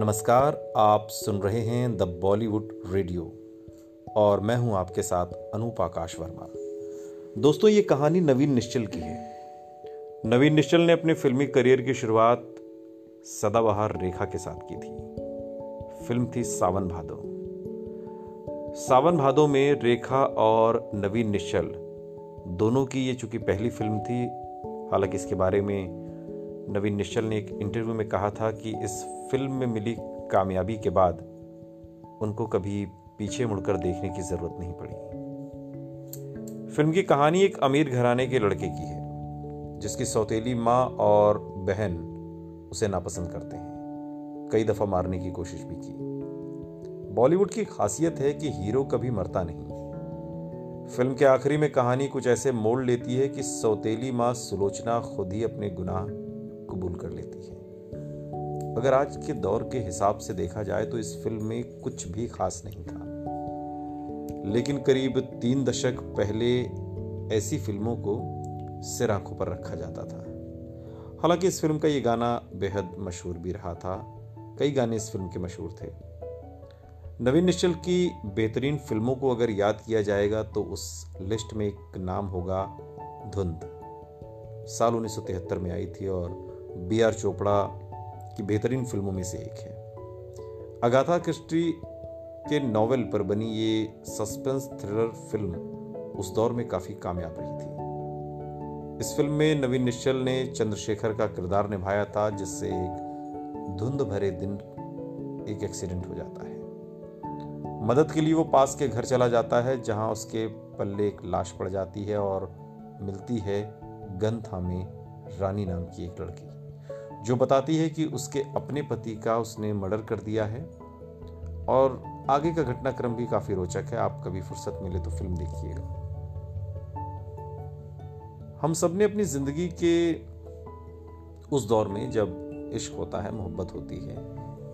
नमस्कार, आप सुन रहे हैं द बॉलीवुड रेडियो और मैं हूँ आपके साथ अनूप आकाश वर्मा। दोस्तों, ये कहानी नवीन निश्चल की है। नवीन निश्चल ने अपने फिल्मी करियर की शुरुआत सदाबहार रेखा के साथ की थी। फ़िल्म थी सावन भादो। सावन भादो में रेखा और नवीन निश्चल दोनों की ये चूँकि पहली फ़िल्म थी, हालाँकि इसके बारे में नवीन निश्चल ने एक इंटरव्यू में कहा था कि इस फ़िल्म में मिली कामयाबी के बाद उनको कभी पीछे मुड़कर देखने की ज़रूरत नहीं पड़ी। फ़िल्म की कहानी एक अमीर घराने के लड़के की है, जिसकी सौतेली माँ और बहन उसे नापसंद करते हैं। कई दफ़ा मारने की कोशिश भी की। बॉलीवुड की खासियत है कि हीरो कभी मरता नहीं। फ़िल्म के आखिरी में कहानी कुछ ऐसे मोड़ लेती है कि सौतेली माँ सुलोचना खुद ही अपने गुनाह कबूल कर लेती है। अगर आज के दौर के हिसाब से देखा जाए तो इस फ़िल्म में कुछ भी खास नहीं था। लेकिन करीब तीन दशक पहले ऐसी फ़िल्मों को सिर आँखों पर रखा जाता था। हालाँकि इस फ़िल्म का ये गाना बेहद मशहूर भी रहा था। कई गाने इस फ़िल्म के मशहूर थे। नवीन निश्चल की बेहतरीन फ़िल्मों को अगर याद किया जाएगा तो उस लिस्ट में एक नाम होगा धुंध। साल उन्नीस में आई थी और बी आर चोपड़ा की बेहतरीन फ़िल्मों में से एक है। अगाथा क्रिस्टी के नॉवेल पर बनी ये सस्पेंस थ्रिलर फ़िल्म उस दौर में काफ़ी कामयाब रही थी। इस फ़िल्म में नवीन निश्चल ने चंद्रशेखर का किरदार निभाया था, जिससे एक धुंध भरे दिन एक एक्सीडेंट हो जाता है। मदद के लिए वो पास के घर चला जाता है, जहाँ उसके पल्ले एक लाश पड़ जाती है और मिलती है गंथा में रानी नाम की एक लड़की। जो बताती है कि उसके अपने पति का उसने मर्डर कर दिया है। और आगे का घटनाक्रम भी काफ़ी रोचक है। आप कभी फुर्सत मिले तो फ़िल्म देखिएगा। हम सबने अपनी ज़िंदगी के उस दौर में जब इश्क होता है, मोहब्बत होती है,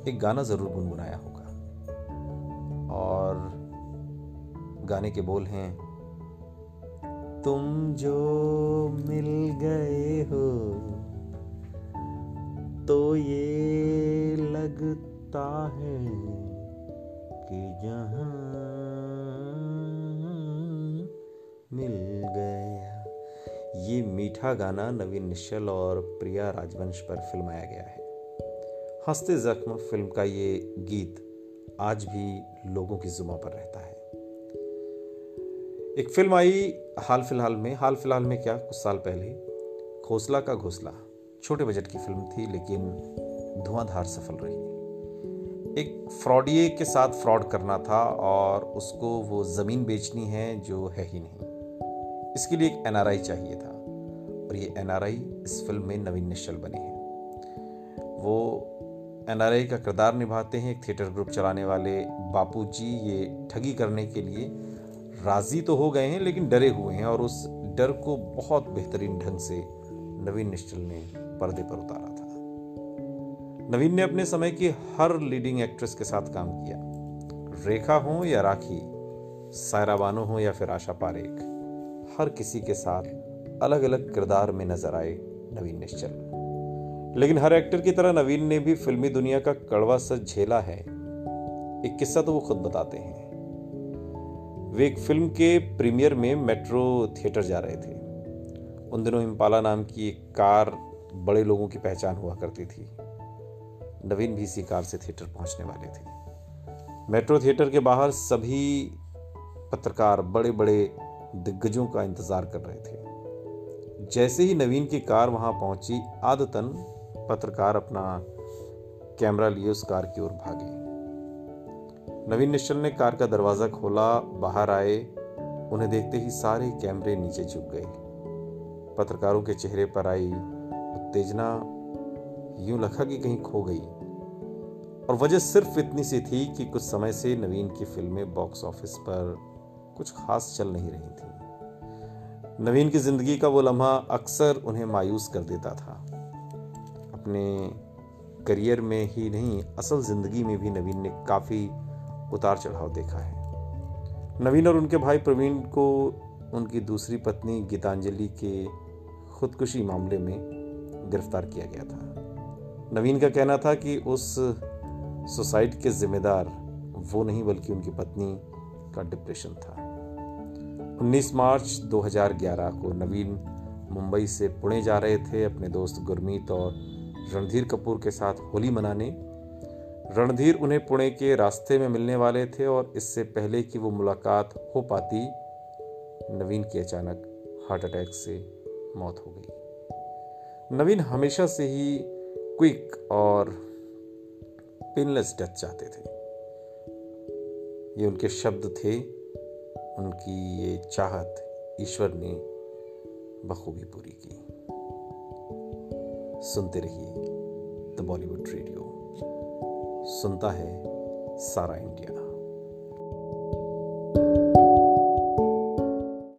एक गाना ज़रूर गुनगुनाया होगा। और गाने के बोल हैं, तुम जो मिल गए हो तो ये लगता है कि जहाँ मिल गया। ये मीठा गाना नवीन निश्चल और प्रिया राजवंश पर फिल्माया गया है। हँसते जख्म फ़िल्म का ये गीत आज भी लोगों की जुमा पर रहता है। एक फ़िल्म आई हाल फ़िलहाल में। हाल फ़िलहाल में क्या? कुछ साल पहले। घोसला का घोसला। छोटे बजट की फ़िल्म थी, लेकिन धुआंधार सफल रही। एक फ्रॉडिये के साथ फ्रॉड करना था और उसको वो ज़मीन बेचनी है जो है ही नहीं। इसके लिए एक एनआरआई चाहिए था और ये एनआरआई इस फ़िल्म में नवीन निश्चल बने हैं। वो एनआरआई का किरदार निभाते हैं, एक थिएटर ग्रुप चलाने वाले बापू जी ये ठगी करने के लिए राज़ी तो हो गए हैं, लेकिन डरे हुए हैं और उस डर को बहुत बेहतरीन ढंग से नवीन निश्चल ने पर्दे पर उतारा था। नवीन ने अपने समय की हर लीडिंग एक्ट्रेस के साथ काम किया। रेखा हो या राखी, सायरा बानो हो या फिर आशा पारेख, हर किसी के साथ अलग अलग किरदार में नज़र आए नवीन निश्चल। लेकिन हर एक्टर की तरह नवीन ने भी फिल्मी दुनिया का कड़वा सच झेला है। एक किस्सा तो वो खुद बताते हैं। वे एक फ़िल्म के प्रीमियर में मेट्रो थिएटर जा रहे थे। उन दिनों इम्पाला नाम की एक कार बड़े लोगों की पहचान हुआ करती थी। नवीन भी इसी कार से थिएटर पहुँचने वाले थे। मेट्रो थिएटर के बाहर सभी पत्रकार बड़े बड़े दिग्गजों का इंतज़ार कर रहे थे। जैसे ही नवीन की कार वहाँ पहुँची, आदतन पत्रकार अपना कैमरा लिए उस कार की ओर भागे। नवीन निश्चल ने कार का दरवाज़ा खोला, बाहर आए। उन्हें देखते ही सारे कैमरे नीचे झुक गए। पत्रकारों के चेहरे पर आई उत्तेजना यूँ लगा कि कहीं खो गई। और वजह सिर्फ़ इतनी सी थी कि कुछ समय से नवीन की फ़िल्में बॉक्स ऑफ़िस पर कुछ खास चल नहीं रही थी। नवीन की ज़िंदगी का वो लम्हा अक्सर उन्हें मायूस कर देता था। अपने करियर में ही नहीं, असल ज़िंदगी में भी नवीन ने काफ़ी उतार चढ़ाव देखा है। नवीन और उनके भाई प्रवीण को उनकी दूसरी पत्नी गीतांजलि के खुदकुशी मामले में गिरफ़्तार किया गया था। नवीन का कहना था कि उस सुसाइड के जिम्मेदार वो नहीं, बल्कि उनकी पत्नी का डिप्रेशन था। 19 मार्च 2011 को नवीन मुंबई से पुणे जा रहे थे। अपने दोस्त गुरमीत और रणधीर कपूर के साथ होली मनाने। रणधीर उन्हें पुणे के रास्ते में मिलने वाले थे और इससे पहले कि वो मुलाकात हो पाती, नवीन की अचानक हार्ट अटैक से मौत हो गई। नवीन हमेशा से ही क्विक और पेनलेस डेथ चाहते थे। ये उनके शब्द थे, उनकी ये चाहत ईश्वर ने बखूबी पूरी की। सुनते रहिए द बॉलीवुड रेडियो सुनता है सारा इंडिया।